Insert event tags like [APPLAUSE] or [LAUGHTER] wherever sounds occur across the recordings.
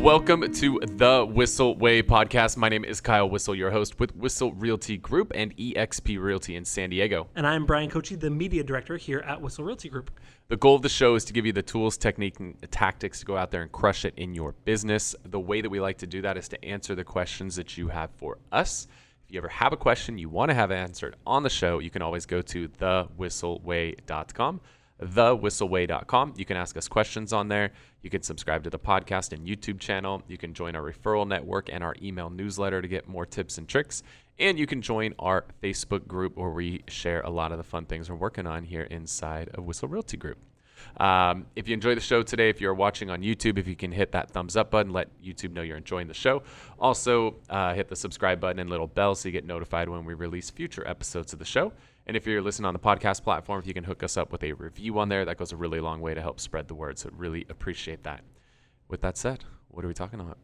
Welcome to the Whissel Way podcast. My name is Kyle Whissel, your host with Whissel Realty Group and eXp Realty in San Diego. And I'm Bryan Koci, the media director here at Whissel Realty Group. The goal of the show is to give you the tools, technique, and tactics to go out there and crush it in your business. The way that we like to do that is to answer the questions that you have for us. If you ever have a question you want to have answered on the show, you can always go to thewhisselway.com thewhisselway.com. You can ask us questions on there. You can subscribe to the podcast and YouTube channel. You can join our referral network and our email newsletter to get more tips and tricks. And you can join our Facebook group where we share a lot of the fun things we're working on here inside of Whissel Realty Group. Um, if you enjoy the show today, if you're watching on YouTube, if you can hit that thumbs up button, let YouTube know you're enjoying the show. Also, uh, hit the subscribe button and little bell so you get notified when we release future episodes of the show. And if you're listening on the podcast platform, if you can hook us up with a review on there, that goes a really long way to help spread the word. So, really appreciate that. With that said, what are we talking about?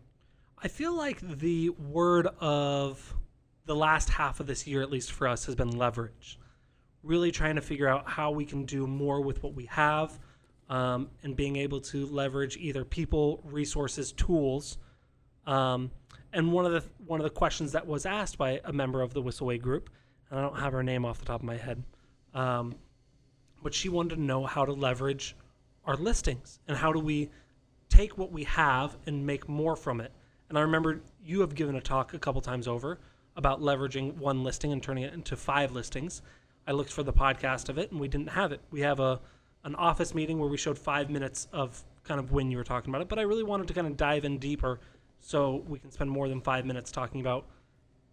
I feel like the word of the last half of this year, at least for us, has been leverage. Really trying to figure out how we can do more with what we have um, and being able to leverage either people, resources, tools. Um, and one of the one of the questions that was asked by a member of the Whisselway group and I don't have her name off the top of my head, um, but she wanted to know how to leverage our listings and how do we take what we have and make more from it. And I remember you have given a talk a couple times over about leveraging one listing and turning it into five listings. I looked for the podcast of it and we didn't have it. We have a an office meeting where we showed five minutes of kind of when you were talking about it, but I really wanted to kind of dive in deeper so we can spend more than five minutes talking about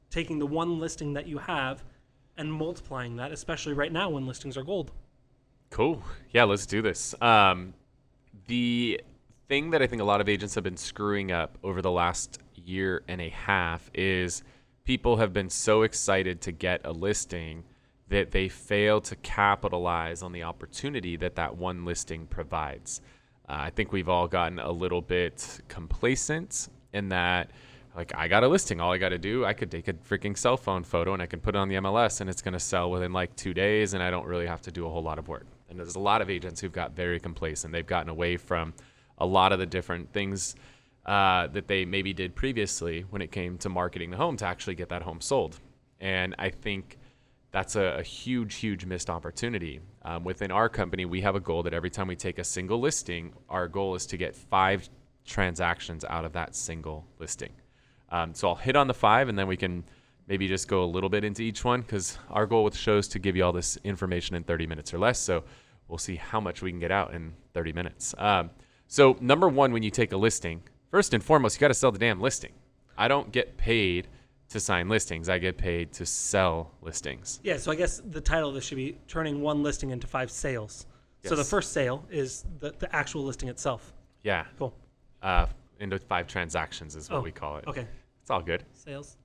taking the one listing that you have and multiplying that, especially right now when listings are gold. Cool. Yeah, let's do this. Um, the thing that I think a lot of agents have been screwing up over the last year and a half is people have been so excited to get a listing that they fail to capitalize on the opportunity that that one listing provides. Uh, I think we've all gotten a little bit complacent in that like I got a listing. All I got to do, I could take a freaking cell phone photo and I can put it on the MLS and it's going to sell within like two days and I don't really have to do a whole lot of work. And there's a lot of agents who've got very complacent. They've gotten away from a lot of the different things uh, that they maybe did previously when it came to marketing the home to actually get that home sold. And I think that's a, a huge, huge missed opportunity. Um, within our company, we have a goal that every time we take a single listing, our goal is to get five transactions out of that single listing. Um, so I'll hit on the five, and then we can maybe just go a little bit into each one because our goal with the show is to give you all this information in 30 minutes or less. So we'll see how much we can get out in 30 minutes. Um, so number one, when you take a listing, first and foremost, you got to sell the damn listing. I don't get paid to sign listings. I get paid to sell listings. Yeah, so I guess the title of this should be turning one listing into five sales. Yes. So the first sale is the, the actual listing itself. Yeah. Cool. Uh, into five transactions is what oh, we call it. Okay. It's all good. Sales.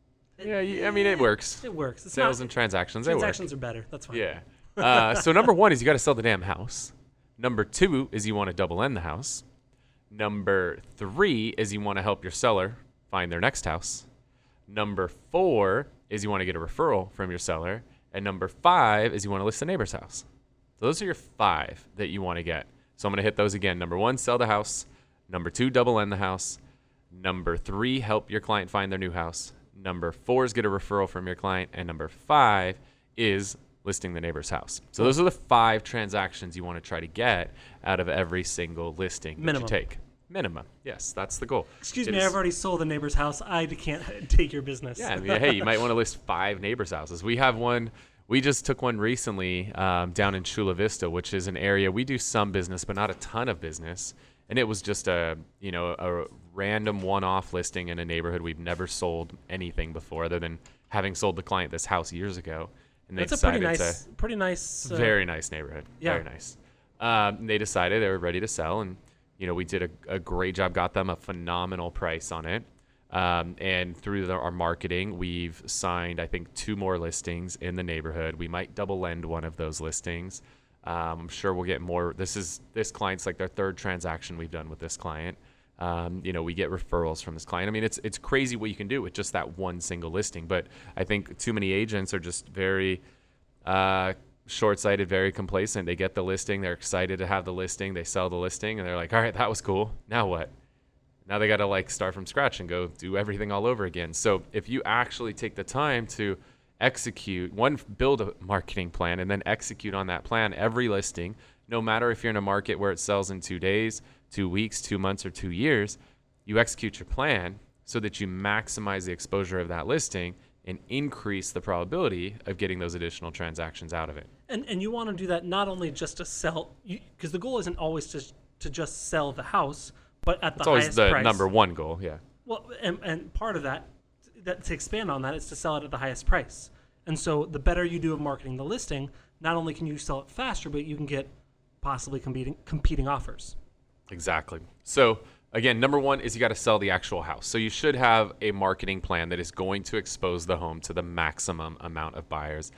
Yeah, I mean it works. It works. It's Sales not, and transactions. Transactions work. are better. That's fine. Yeah. Uh, [LAUGHS] so number one is you got to sell the damn house. Number two is you want to double end the house. Number three is you want to help your seller find their next house. Number four is you want to get a referral from your seller. And number five is you want to list the neighbor's house. So those are your five that you want to get. So I'm going to hit those again. Number one, sell the house. Number two, double end the house. Number three, help your client find their new house. Number four is get a referral from your client. And number five is listing the neighbor's house. So those are the five transactions you want to try to get out of every single listing Minimum. that you take. Minimum. Yes, that's the goal. Excuse it me, is, I've already sold the neighbor's house. I [LAUGHS] can't take your business. Yeah, I mean, hey, you might want to list five neighbors' houses. We have one. We just took one recently um, down in Chula Vista, which is an area we do some business, but not a ton of business and it was just a you know a random one-off listing in a neighborhood we've never sold anything before other than having sold the client this house years ago and they That's decided a pretty nice, to pretty nice uh, very nice neighborhood yeah. very nice um, they decided they were ready to sell and you know we did a, a great job got them a phenomenal price on it um, and through the, our marketing we've signed i think two more listings in the neighborhood we might double end one of those listings um, I'm sure we'll get more. This is this client's like their third transaction we've done with this client. Um, you know, we get referrals from this client. I mean, it's it's crazy what you can do with just that one single listing. But I think too many agents are just very uh, short-sighted, very complacent. They get the listing, they're excited to have the listing, they sell the listing, and they're like, "All right, that was cool. Now what?" Now they got to like start from scratch and go do everything all over again. So if you actually take the time to execute one, build a marketing plan and then execute on that plan every listing, no matter if you're in a market where it sells in two days, two weeks, two months, or two years, you execute your plan so that you maximize the exposure of that listing and increase the probability of getting those additional transactions out of it. And and you want to do that not only just to sell, because the goal isn't always to to just sell the house, but at the It's always highest the price. number one goal. Yeah. Well, and, and part of that, that to expand on that, is to sell it at the highest price. And so the better you do of marketing the listing, not only can you sell it faster, but you can get possibly competing competing offers. Exactly. So again, number one is you got to sell the actual house. So you should have a marketing plan that is going to expose the home to the maximum amount of buyers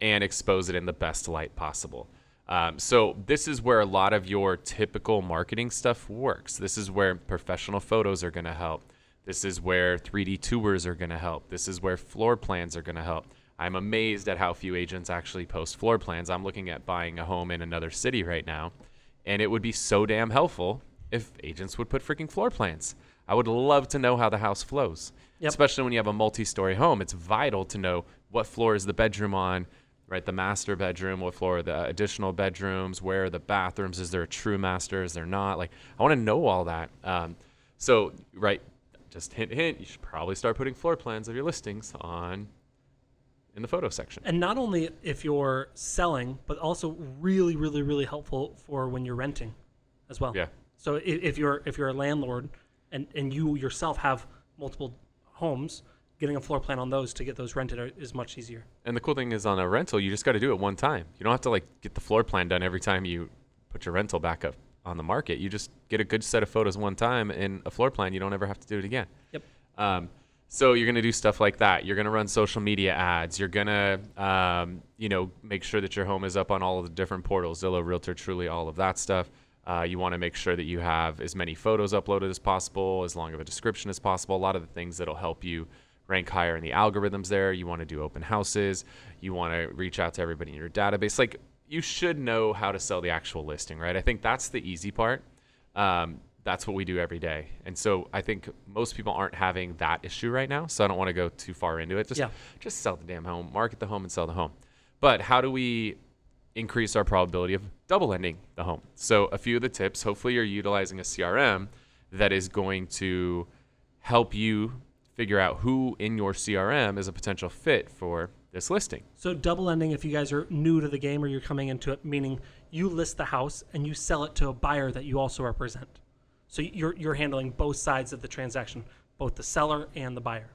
and expose it in the best light possible. Um, so this is where a lot of your typical marketing stuff works. This is where professional photos are going to help. This is where 3D tours are going to help. This is where floor plans are going to help. I'm amazed at how few agents actually post floor plans. I'm looking at buying a home in another city right now, and it would be so damn helpful if agents would put freaking floor plans. I would love to know how the house flows, Yep. especially when you have a multi-story home. It's vital to know what floor is the bedroom on, right? The master bedroom, what floor are the additional bedrooms, where are the bathrooms? Is there a true master? Is there not? Like, I want to know all that. Um, so, right, just hint, hint. You should probably start putting floor plans of your listings on in the photo section. And not only if you're selling, but also really, really, really helpful for when you're renting, as well. Yeah. So if you're if you're a landlord and and you yourself have multiple homes, getting a floor plan on those to get those rented are, is much easier. And the cool thing is on a rental, you just got to do it one time. You don't have to like get the floor plan done every time you put your rental back up on the market. You just get a good set of photos one time and a floor plan. You don't ever have to do it again. Yep. Um, so you're gonna do stuff like that. You're gonna run social media ads. You're gonna, um, you know, make sure that your home is up on all of the different portals, Zillow, Realtor, Trulia, all of that stuff. Uh, you want to make sure that you have as many photos uploaded as possible, as long of a description as possible. A lot of the things that'll help you rank higher in the algorithms there. You want to do open houses. You want to reach out to everybody in your database. Like you should know how to sell the actual listing, right? I think that's the easy part. Um, that's what we do every day. And so I think most people aren't having that issue right now. So I don't want to go too far into it. Just Yeah. just sell the damn home, market the home and sell the home. But how do we increase our probability of double ending the home? So a few of the tips, hopefully you're utilizing a CRM that is going to help you figure out who in your CRM is a potential fit for this listing. So double ending, if you guys are new to the game or you're coming into it, meaning you list the house and you sell it to a buyer that you also represent. So you're you're handling both sides of the transaction, both the seller and the buyer.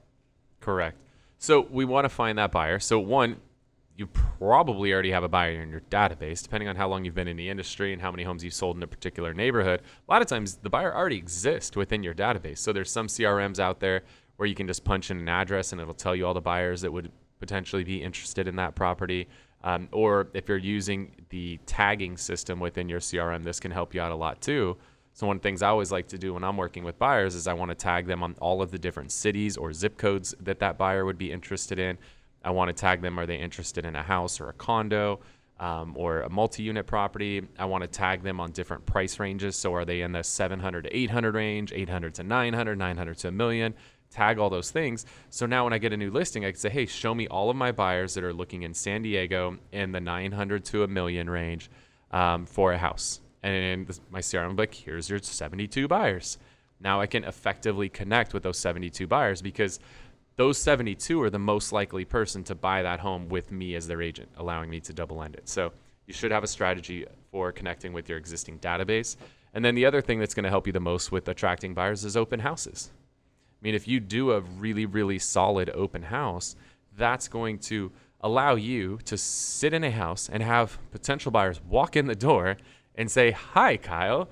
Correct. So we want to find that buyer. So one, you probably already have a buyer in your database, depending on how long you've been in the industry and how many homes you've sold in a particular neighborhood. A lot of times the buyer already exists within your database. So there's some CRMs out there where you can just punch in an address and it'll tell you all the buyers that would potentially be interested in that property. Um, or if you're using the tagging system within your CRM, this can help you out a lot too. So one of the things I always like to do when I'm working with buyers is I want to tag them on all of the different cities or zip codes that that buyer would be interested in. I want to tag them: Are they interested in a house or a condo um, or a multi-unit property? I want to tag them on different price ranges. So are they in the 700 to 800 range, 800 to 900, 900 to a million? Tag all those things. So now when I get a new listing, I can say, hey, show me all of my buyers that are looking in San Diego in the 900 to a million range um, for a house. And this- my CRM like, here's your 72 buyers. Now I can effectively connect with those 72 buyers because those 72 are the most likely person to buy that home with me as their agent, allowing me to double end it. So you should have a strategy for connecting with your existing database. And then the other thing that's going to help you the most with attracting buyers is open houses. I mean, if you do a really, really solid open house, that's going to allow you to sit in a house and have potential buyers walk in the door and say, Hi, Kyle,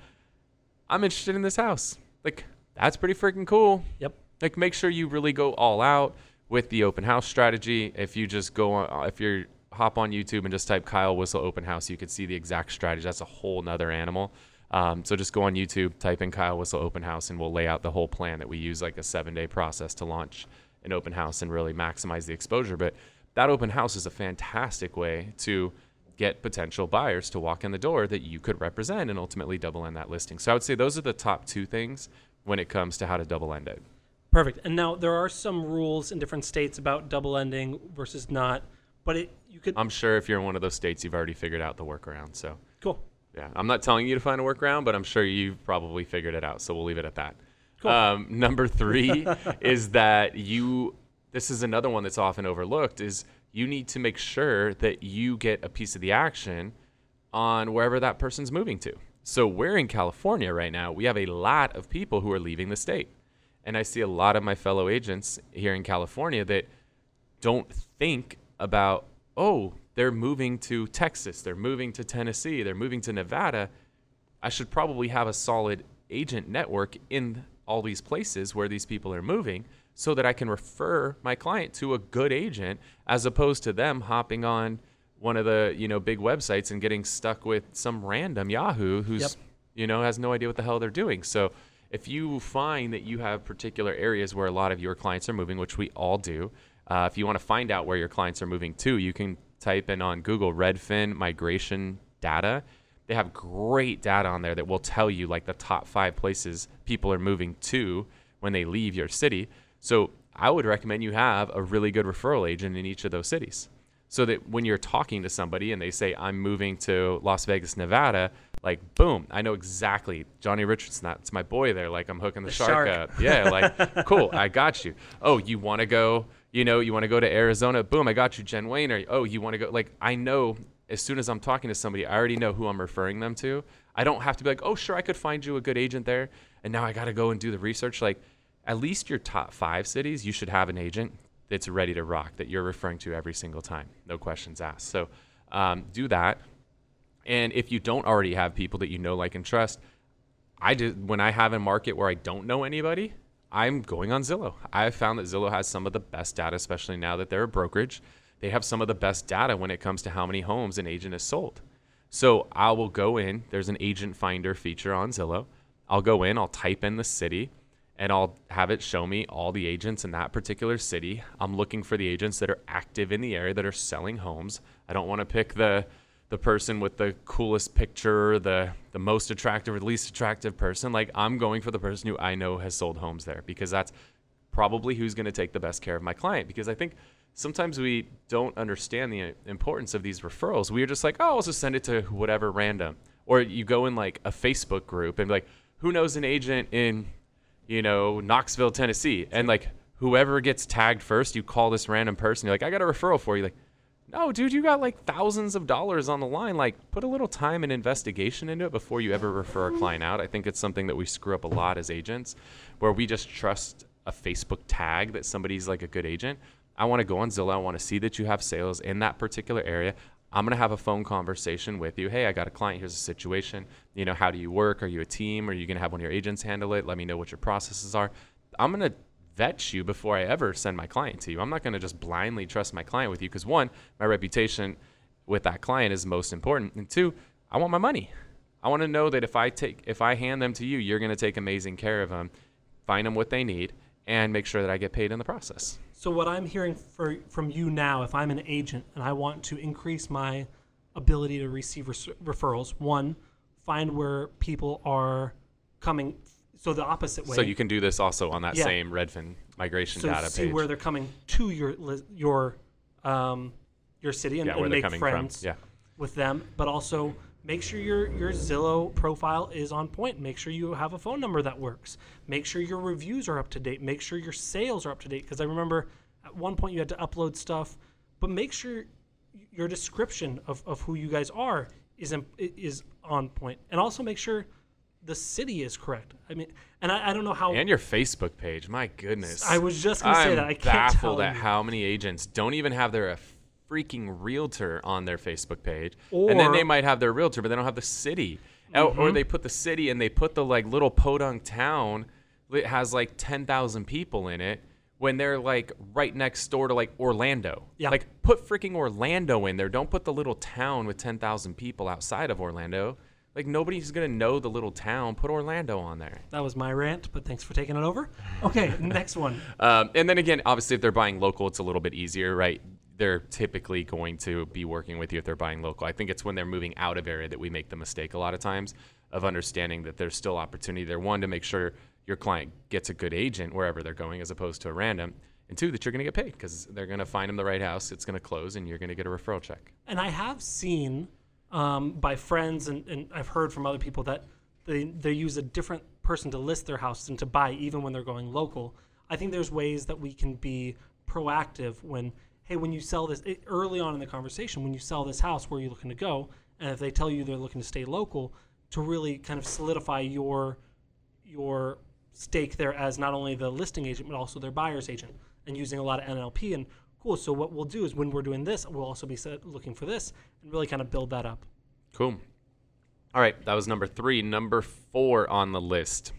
I'm interested in this house. Like, that's pretty freaking cool. Yep. Like, make sure you really go all out with the open house strategy. If you just go on, if you're hop on YouTube and just type Kyle Whissel open house, you can see the exact strategy. That's a whole nother animal. Um, so just go on YouTube, type in Kyle Whissel open house, and we'll lay out the whole plan that we use like a seven day process to launch an open house and really maximize the exposure. But that open house is a fantastic way to get potential buyers to walk in the door that you could represent and ultimately double in that listing. So I would say those are the top two things when it comes to how to double end it. Perfect. And now there are some rules in different states about double ending versus not, but it you could I'm sure if you're in one of those states, you've already figured out the workaround. So, cool. yeah, I'm not telling you to find a workaround, but I'm sure you've probably figured it out. So we'll leave it at that. Cool. Um, number three [LAUGHS] is that you. This is another one that's often overlooked. Is you need to make sure that you get a piece of the action on wherever that person's moving to. So we're in California right now. We have a lot of people who are leaving the state. And I see a lot of my fellow agents here in California that don't think about, oh, they're moving to Texas, they're moving to Tennessee, they're moving to Nevada. I should probably have a solid agent network in all these places where these people are moving so that I can refer my client to a good agent as opposed to them hopping on one of the, you know, big websites and getting stuck with some random Yahoo who's, Yep. you know, has no idea what the hell they're doing. So if you find that you have particular areas where a lot of your clients are moving, which we all do, uh, if you want to find out where your clients are moving to, you can type in on Google Redfin migration data. They have great data on there that will tell you like the top five places people are moving to when they leave your city. So I would recommend you have a really good referral agent in each of those cities. So that when you're talking to somebody and they say i'm moving to las vegas nevada like boom i know exactly johnny richardson that's my boy there like i'm hooking the, The shark, shark. up. Yeah like [LAUGHS] cool i got you. Oh you want to go you know you want to go to arizona? Boom i got you jen wayne or oh you want to go like i know as soon as i'm talking to somebody i already know who i'm referring them to. I don't have to be like oh sure i could find you a good agent there and now i got to go and do the research like at least your top five cities you should have an agent that's ready to rock that you're referring to every single time. No questions asked. So um, do that. And if you don't already have people that you know like and trust i did when i have a market where i don't know anybody i'm going on zillow. I've found that zillow has some of the best data especially now that they're a brokerage. They have some of the best data when it comes to how many homes an agent has sold. So I will go in. There's an agent finder feature on Zillow. I'll go in, I'll type in the city, and I'll have it show me all the agents in that particular city. I'm looking for the agents that are active in the area that are selling homes. I don't want to pick the the person with the coolest picture, the the most attractive or least attractive person. Like I'm going for the person who I know has sold homes there because that's probably who's going to take the best care of my client because I think sometimes we don't understand the uh, importance of these referrals. We're just like, oh, I'll just send it to whatever random. Or you go in like a Facebook group and be like, who knows an agent in, you know, Knoxville, Tennessee? And like whoever gets tagged first, you call this random person. You're like, I got a referral for you. Like, no, dude, you got like thousands of dollars on the line. Like, put a little time and investigation into it before you ever refer a client out. I think it's something that we screw up a lot as agents, where we just trust a Facebook tag that somebody's like a good agent. I want to go on Zillow. I want to see that you have sales in that particular area. I'm going to have a phone conversation with you. Hey, I got a client. Here's a situation. You know, how do you work? Are you a team? Are you going to have one of your agents handle it? Let me know what your processes are. I'm going to vet you before I ever send my client to you. I'm not going to just blindly trust my client with you because one, my reputation with that client is most important, and two, I want my money. I want to know that if I take if I hand them to you, you're going to take amazing care of them, find them what they need, and make sure that I get paid in the process. So what I'm hearing for, from you now, if I'm an agent and I want to increase my ability to receive res- referrals, one, find where people are coming. So the opposite way. So you can do this also on that Yeah. same Redfin migration so data see page. where they're coming to your your um, your city and, yeah, and make friends from. Yeah. with them, but also make sure your your Zillow profile is on point. Make sure you have a phone number that works. Make sure your reviews are up to date. Make sure your sales are up to date because I remember at one point you had to upload stuff, but make sure your description of, of who you guys are is is on point. and also make sure the city is correct. I mean, and I, I don't know how. And your Facebook page. My goodness. I was just gonna say that. I can't baffled tell at you. how many agents don't even have their freaking realtor on their Facebook page, and then they might have their realtor, but they don't have the city, Or- Mm-hmm. or they put the city and they put the like little podunk town that has like ten thousand people in it. When they're like right next door to like Orlando, Yeah. like put freaking Orlando in there. Don't put the little town with ten thousand people outside of Orlando. Like nobody's gonna know the little town. Put Orlando on there. That was my rant, but thanks for taking it over. Okay, [LAUGHS] next one. Um, and then again, obviously, if they're buying local, it's a little bit easier, right? They're typically going to be working with you if they're buying local. I think it's when they're moving out of area that we make the mistake a lot of times of understanding that there's still opportunity there. One, to make sure your client gets a good agent wherever they're going as opposed to a random. And two, that you're going to get paid because they're going to find them the right house. It's going to close and you're going to get a referral check. And I have seen um, by friends and, and I've heard from other people that they, they use a different person to list their house and to buy even when they're going local. I think there's ways that we can be proactive when, hey, when you sell this early on in the conversation, when you sell this house, where are you looking to go? And if they tell you they're looking to stay local, to really kind of solidify your your stake there as not only the listing agent but also their buyer's agent and using a lot of NLP and cool. So what we'll do is when we're doing this, we'll also be looking for this and really kind of build that up. Cool. All right, that was number three. Number four on the list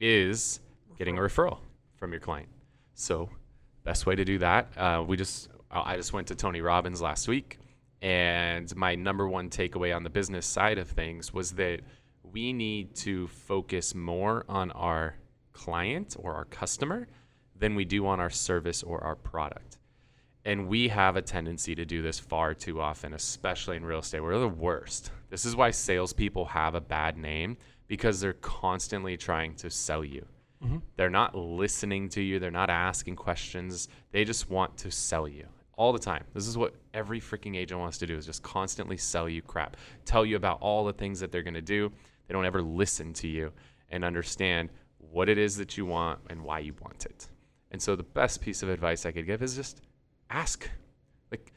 is getting a referral from your client. So, best way to do that, uh, we just I just went to Tony Robbins last week, and my number one takeaway on the business side of things was that we need to focus more on our client or our customer than we do on our service or our product. And we have a tendency to do this far too often, especially in real estate. We're the worst. This is why salespeople have a bad name because they're constantly trying to sell you. Mm-hmm. They're not listening to you, they're not asking questions. They just want to sell you all the time. This is what every freaking agent wants to do is just constantly sell you crap. Tell you about all the things that they're going to do. They don't ever listen to you and understand what it is that you want and why you want it. And so the best piece of advice I could give is just ask. Like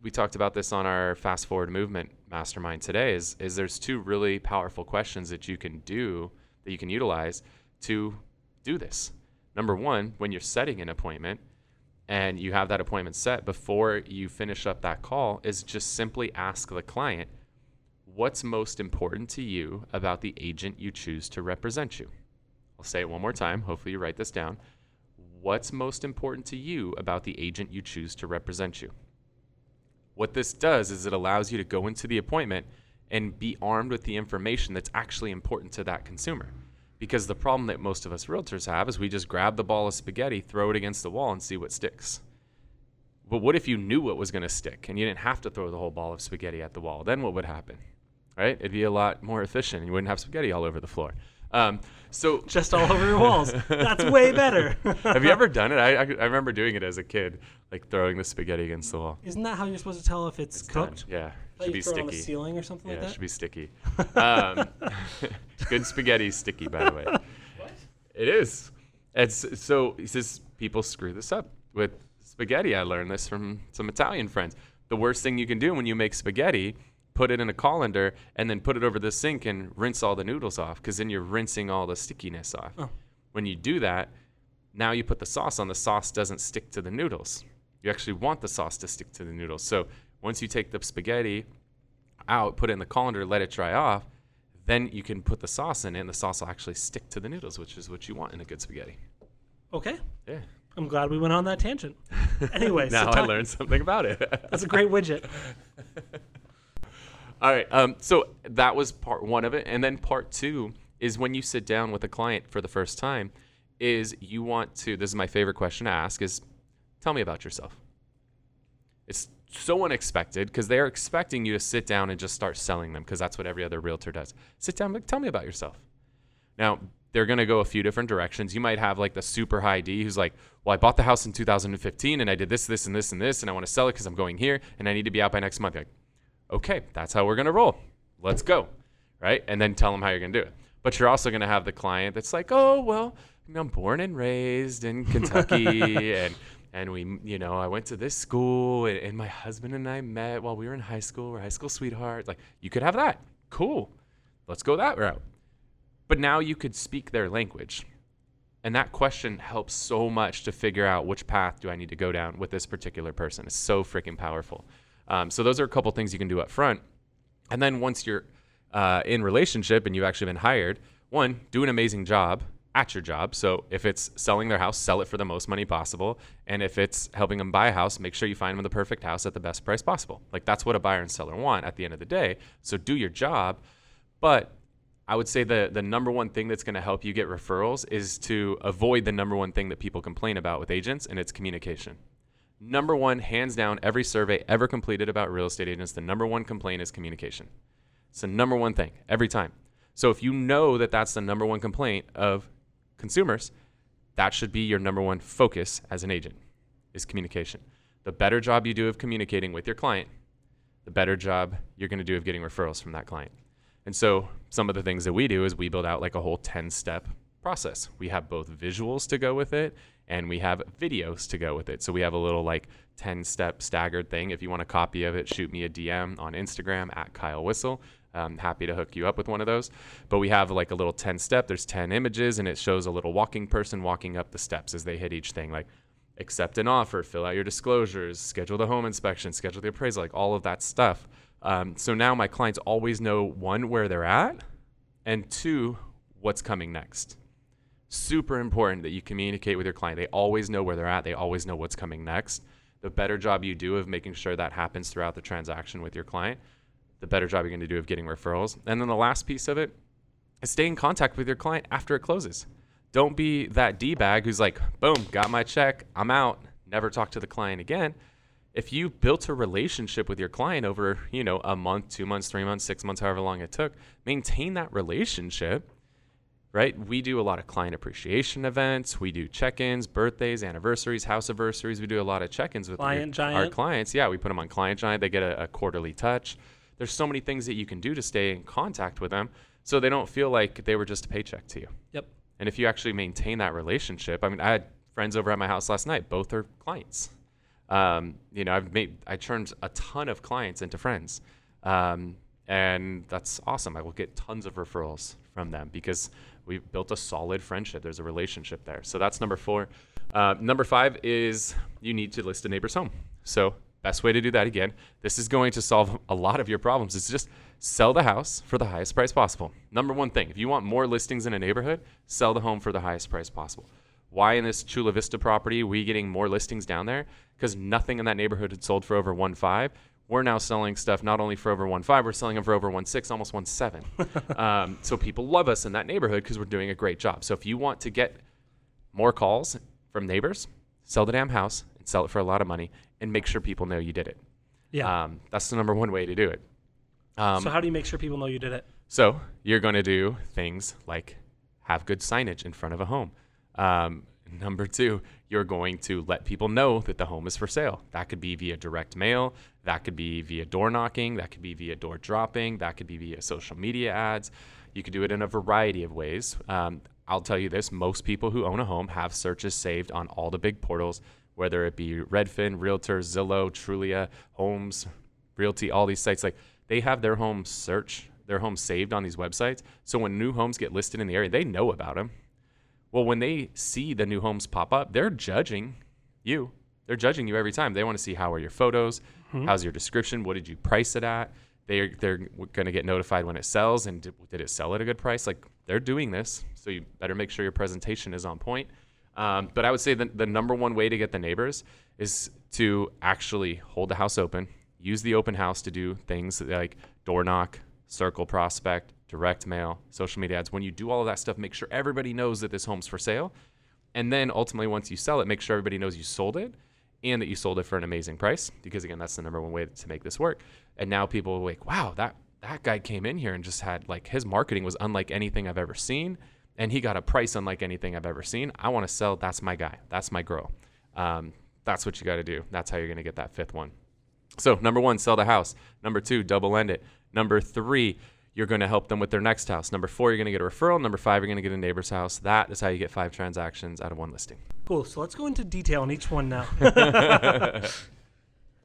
we talked about this on our fast forward movement mastermind today is is there's two really powerful questions that you can do that you can utilize to do this. Number 1, when you're setting an appointment and you have that appointment set before you finish up that call is just simply ask the client what's most important to you about the agent you choose to represent you. I'll say it one more time. Hopefully, you write this down what's most important to you about the agent you choose to represent you. What this does is it allows you to go into the appointment and be armed with the information that's actually important to that consumer. Because the problem that most of us realtors have is we just grab the ball of spaghetti, throw it against the wall, and see what sticks. But what if you knew what was going to stick and you didn't have to throw the whole ball of spaghetti at the wall? Then what would happen? Right? It'd be a lot more efficient. You wouldn't have spaghetti all over the floor. Um, so [LAUGHS] just all over your walls. That's way better. [LAUGHS] have you ever done it? I, I, I, remember doing it as a kid, like throwing the spaghetti against the wall. Isn't that how you're supposed to tell if it's, it's cooked? Done. Yeah, should be sticky. on the ceiling or something yeah, like that. Yeah, should be sticky. Um, [LAUGHS] good spaghetti sticky, by the way. What? It is. It's so he says people screw this up with spaghetti. I learned this from some Italian friends. The worst thing you can do when you make spaghetti put it in a colander, and then put it over the sink and rinse all the noodles off because then you're rinsing all the stickiness off. Oh. When you do that, now you put the sauce on, the sauce doesn't stick to the noodles. You actually want the sauce to stick to the noodles. So once you take the spaghetti out, put it in the colander, let it dry off, then you can put the sauce in it, and the sauce will actually stick to the noodles, which is what you want in a good spaghetti. Okay. Yeah. I'm glad we went on that tangent. [LAUGHS] Anyway, now so I learned something about it. [LAUGHS] That's a great widget. [LAUGHS] All right. Um, so that was part one of it, and then part two is when you sit down with a client for the first time. Is you want to? This is my favorite question to ask. Is tell me about yourself. It's so unexpected because they're expecting you to sit down and just start selling them because that's what every other realtor does. Sit down, like, tell me about yourself. Now they're going to go a few different directions. You might have like the super high D who's like, well, I bought the house in 2015 and I did this, this, and this, and this, and I want to sell it because I'm going here and I need to be out by next month. Like, okay, that's how we're going to roll. Let's go. Right. And then tell them how you're going to do it. But you're also going to have the client that's like, oh, well, I'm born and raised in Kentucky [LAUGHS] and and we you know i went to this school and, and, my husband and i met while we were in high school. We're high school sweethearts. Like you could have that. Cool. Let's go that route. But now you could speak their language. And that question helps so much to figure out which path do i need to go down with this particular person. It's so freaking powerful. Um, so those are a couple things you can do up front. And then once you're uh, in relationship and you've actually been hired, one, do an amazing job at your job. So if it's selling their house, sell it for the most money possible. And if it's helping them buy a house, make sure you find them the perfect house at the best price possible. Like that's what a buyer and seller want at the end of the day. So do your job. But I would say the the number one thing that's going to help you get referrals is to avoid the number one thing that people complain about with agents, and it's communication number one, hands down, every survey ever completed about real estate agents, the number one complaint is communication. It's the number one thing every time. So if you know that that's the number one complaint of consumers, that should be your number one focus as an agent is communication. The better job you do of communicating with your client, the better job you're going to do of getting referrals from that client. And so some of the things that we do is we build out like a whole 10 step process. We have both visuals to go with it and we have videos to go with it. So we have a little like 10 step staggered thing. If you want a copy of it, shoot me a DM on Instagram at Kyle Whissel. I'm happy to hook you up with one of those. But we have like a little 10 step, there's 10 images, and it shows a little walking person walking up the steps as they hit each thing. Like accept an offer, fill out your disclosures, schedule the home inspection, schedule the appraisal, like all of that stuff. Um, so now my clients always know one, where they're at, and two, what's coming next. Super important that you communicate with your client. They always know where they're at, they always know what's coming next. The better job you do of making sure that happens throughout the transaction with your client, the better job you're going to do of getting referrals. And then the last piece of it is stay in contact with your client after it closes. Don't be that D bag who's like, boom, got my check, I'm out, never talk to the client again. If you built a relationship with your client over, you know, a month, two months, three months, six months, however long it took, maintain that relationship right? We do a lot of client appreciation events. We do check-ins, birthdays, anniversaries, house anniversaries. We do a lot of check-ins with Client Giant. our clients. Yeah, we put them on Client Giant. They get a, a quarterly touch. There's so many things that you can do to stay in contact with them, so they don't feel like they were just a paycheck to you. Yep. And if you actually maintain that relationship, I mean, I had friends over at my house last night. Both are clients. Um, you know, I've made I turned a ton of clients into friends, um, and that's awesome. I will get tons of referrals from them because we've built a solid friendship. There's a relationship there. So that's number four. Uh, number five is you need to list a neighbor's home. So best way to do that again. This is going to solve [LAUGHS] a lot of your problems. Is just sell the house for the highest price possible. Number one thing, if you want more listings in a neighborhood, sell the home for the highest price possible. Why in this Chula Vista property we getting more listings down there? Because nothing in that neighborhood had sold for over one five. We're now selling stuff not only for over one five, we're selling them for over one six, almost one seven. [LAUGHS] um, so people love us in that neighborhood because we're doing a great job. So if you want to get more calls from neighbors, sell the damn house and sell it for a lot of money, and make sure people know you did it. Yeah. Um, that's the number one way to do it. Um, so how do you make sure people know you did it? so you're going to do things like have good signage in front of a home. Um, number two, you're going to let people know that the home is for sale. That could be via direct mail. That could be via door knocking. That could be via door dropping. That could be via social media ads. You could do it in a variety of ways. Um, I'll tell you this most people who own a home have searches saved on all the big portals, whether it be Redfin, Realtor, Zillow, Trulia, Homes, Realty, all these sites. Like they have their home search, their home saved on these websites. So when new homes get listed in the area, they know about them. Well, when they see the new homes pop up, they're judging you. They're judging you every time. They want to see how are your photos, mm-hmm. how's your description, what did you price it at. They're they're going to get notified when it sells, and did, did it sell at a good price? Like they're doing this, so you better make sure your presentation is on point. Um, but I would say the, the number one way to get the neighbors is to actually hold the house open, use the open house to do things like door knock, circle prospect, direct mail, social media ads. When you do all of that stuff, make sure everybody knows that this home's for sale. And then ultimately, once you sell it, make sure everybody knows you sold it and that you sold it for an amazing price. Because again, that's the number one way to make this work. And now people are like, wow, that that guy came in here and just had like his marketing was unlike anything I've ever seen. And he got a price unlike anything I've ever seen. I want to sell. That's my guy. That's my girl. Um, that's what you got to do. That's how you're going to get that fifth one. So, number one, sell the house. Number two, double end it. Number three, you're going to help them with their next house. Number four, you're going to get a referral. Number five, you're going to get a neighbor's house. That is how you get five transactions out of one listing. Cool. So let's go into detail on each one now. [LAUGHS] [LAUGHS] no,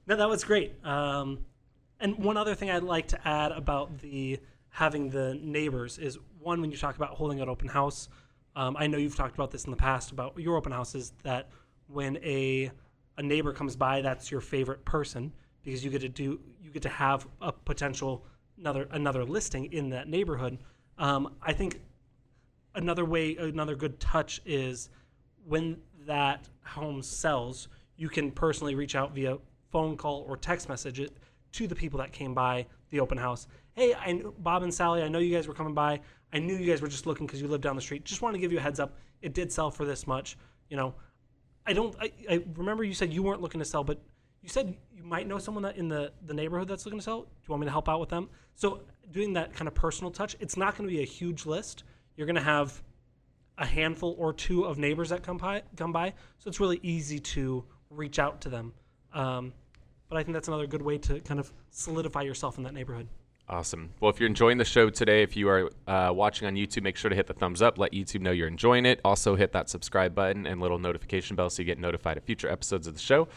that was great. Um, and one other thing I'd like to add about the having the neighbors is one when you talk about holding an open house. Um, I know you've talked about this in the past about your open houses that when a a neighbor comes by, that's your favorite person because you get to do you get to have a potential another another listing in that neighborhood. Um, I think another way another good touch is when that home sells, you can personally reach out via phone call or text message it to the people that came by the open house. Hey, I Bob and Sally, I know you guys were coming by. I knew you guys were just looking because you live down the street. Just want to give you a heads up. It did sell for this much. You know, I don't. I, I remember you said you weren't looking to sell, but you said you might know someone that in the the neighborhood that's looking to sell. Do you want me to help out with them? So doing that kind of personal touch, it's not going to be a huge list. You're going to have a handful or two of neighbors that come by, come by. So it's really easy to reach out to them. Um, but I think that's another good way to kind of solidify yourself in that neighborhood. Awesome. Well, if you're enjoying the show today, if you are uh, watching on YouTube, make sure to hit the thumbs up. Let YouTube know you're enjoying it. Also, hit that subscribe button and little notification bell so you get notified of future episodes of the show.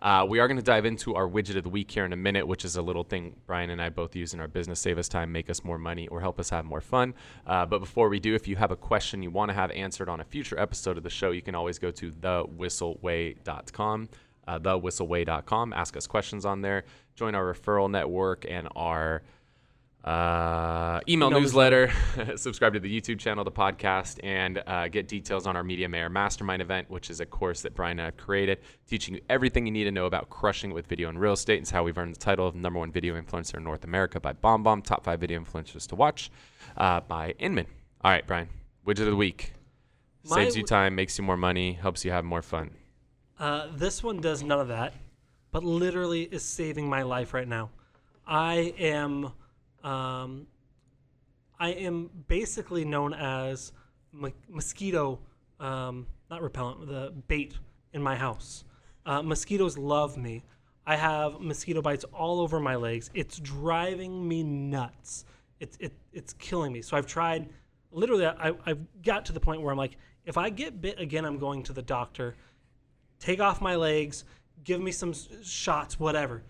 Uh, we are going to dive into our widget of the week here in a minute, which is a little thing Bryan and I both use in our business, save us time, make us more money, or help us have more fun. Uh, but before we do, if you have a question you want to have answered on a future episode of the show, you can always go to thewhisselway.com. Uh, thewhisselway.com. Ask us questions on there. Join our referral network and our uh, email Email newsletter, [LAUGHS] subscribe to the YouTube channel, the podcast, and uh, get details on our Media Mayor Mastermind event, which is a course that Bryan and I have created, teaching you everything you need to know about crushing it with video and real estate. It's how we've earned the title of number one video influencer in North America by BombBomb, top five video influencers to watch uh, by Inman. All right, Bryan, widget of the week. My Saves you time, makes you more money, helps you have more fun. Uh, this one does none of that, but literally is saving my life right now. I am, um, I am basically known as mo- mosquito, um, not repellent, the bait in my house. Uh, mosquitoes love me. I have mosquito bites all over my legs. It's driving me nuts. It's it, it's killing me. So I've tried. Literally, I, I've got to the point where I'm like, if I get bit again, I'm going to the doctor take off my legs, give me some shots, whatever.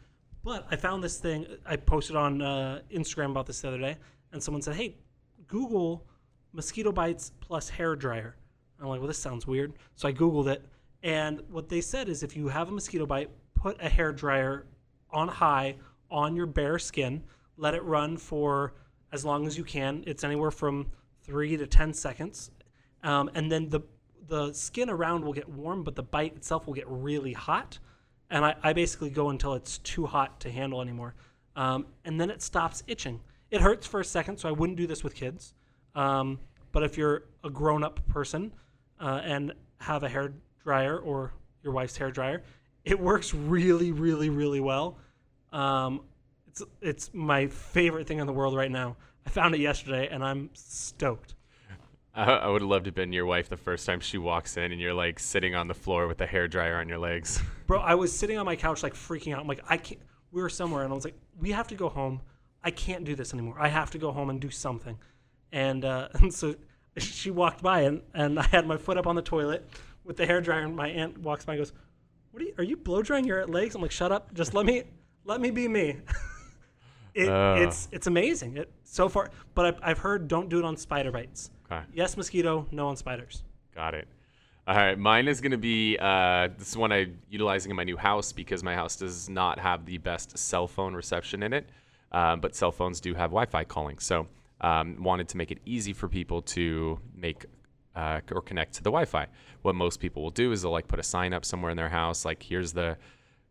But I found this thing. I posted on uh, Instagram about this the other day, and someone said, "Hey, Google mosquito bites plus hair dryer." I'm like, "Well, this sounds weird." So I Googled it, and what they said is, if you have a mosquito bite, put a hair dryer on high on your bare skin, let it run for as long as you can. It's anywhere from three to ten seconds, um, and then the the skin around will get warm, but the bite itself will get really hot. And I, I basically go until it's too hot to handle anymore. Um, and then it stops itching. It hurts for a second, so I wouldn't do this with kids. Um, but if you're a grown up person uh, and have a hair dryer or your wife's hair dryer, it works really, really, really well. Um, it's, it's my favorite thing in the world right now. I found it yesterday and I'm stoked. I, [LAUGHS] I would love to have been your wife the first time she walks in and you're like sitting on the floor with the hair dryer on your legs. [LAUGHS] Bro, I was sitting on my couch like freaking out. I'm like, I can't. We were somewhere, and I was like, we have to go home. I can't do this anymore. I have to go home and do something. And, uh, [LAUGHS] and so she walked by, and, and I had my foot up on the toilet with the hair dryer, and my aunt walks by and goes, "What are you? Are you blow drying your legs?" I'm like, "Shut up! Just let me let me be me." It, Uh. It's it's amazing. It so far, but I've, I've heard don't do it on spider bites. Okay. Yes, mosquito. No on spiders. Got it. All right, mine is going to be uh, this is one I'm utilizing in my new house because my house does not have the best cell phone reception in it, um, but cell phones do have Wi-Fi calling. So um, wanted to make it easy for people to make uh, or connect to the Wi-Fi. What most people will do is they'll like put a sign up somewhere in their house, like here's the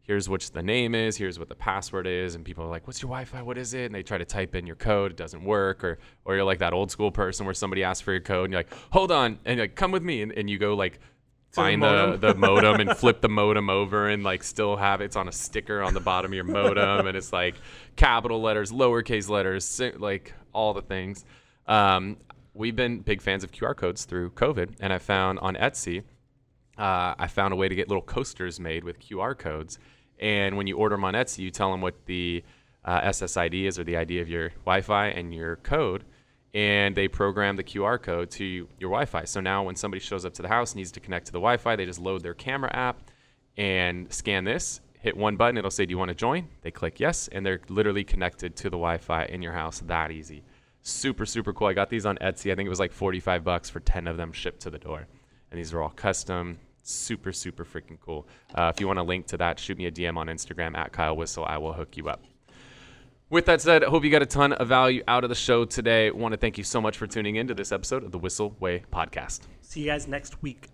here's what the name is, here's what the password is, and people are like, "What's your Wi-Fi? What is it?" And they try to type in your code, it doesn't work, or or you're like that old school person where somebody asks for your code, and you're like, "Hold on," and you're like, "Come with me," and, and you go like the find the modem. the modem and [LAUGHS] flip the modem over and like still have it's on a sticker on the bottom of your modem, and it's like capital letters, lowercase letters, like all the things. Um, we've been big fans of QR codes through COVID, and I found on Etsy uh, I found a way to get little coasters made with QR codes. And when you order them on Etsy, you tell them what the uh, SSID is or the ID of your Wi Fi and your code. And they program the QR code to your Wi Fi. So now when somebody shows up to the house, needs to connect to the Wi Fi, they just load their camera app and scan this, hit one button, it'll say, Do you want to join? They click yes, and they're literally connected to the Wi Fi in your house that easy. Super, super cool. I got these on Etsy. I think it was like 45 bucks for 10 of them shipped to the door and these are all custom. Super, super freaking cool. Uh, if you want a link to that, shoot me a DM on Instagram at Kyle Whissel. I will hook you up. With that said, I hope you got a ton of value out of the show today. want to thank you so much for tuning in to this episode of the Whissel Way podcast. See you guys next week.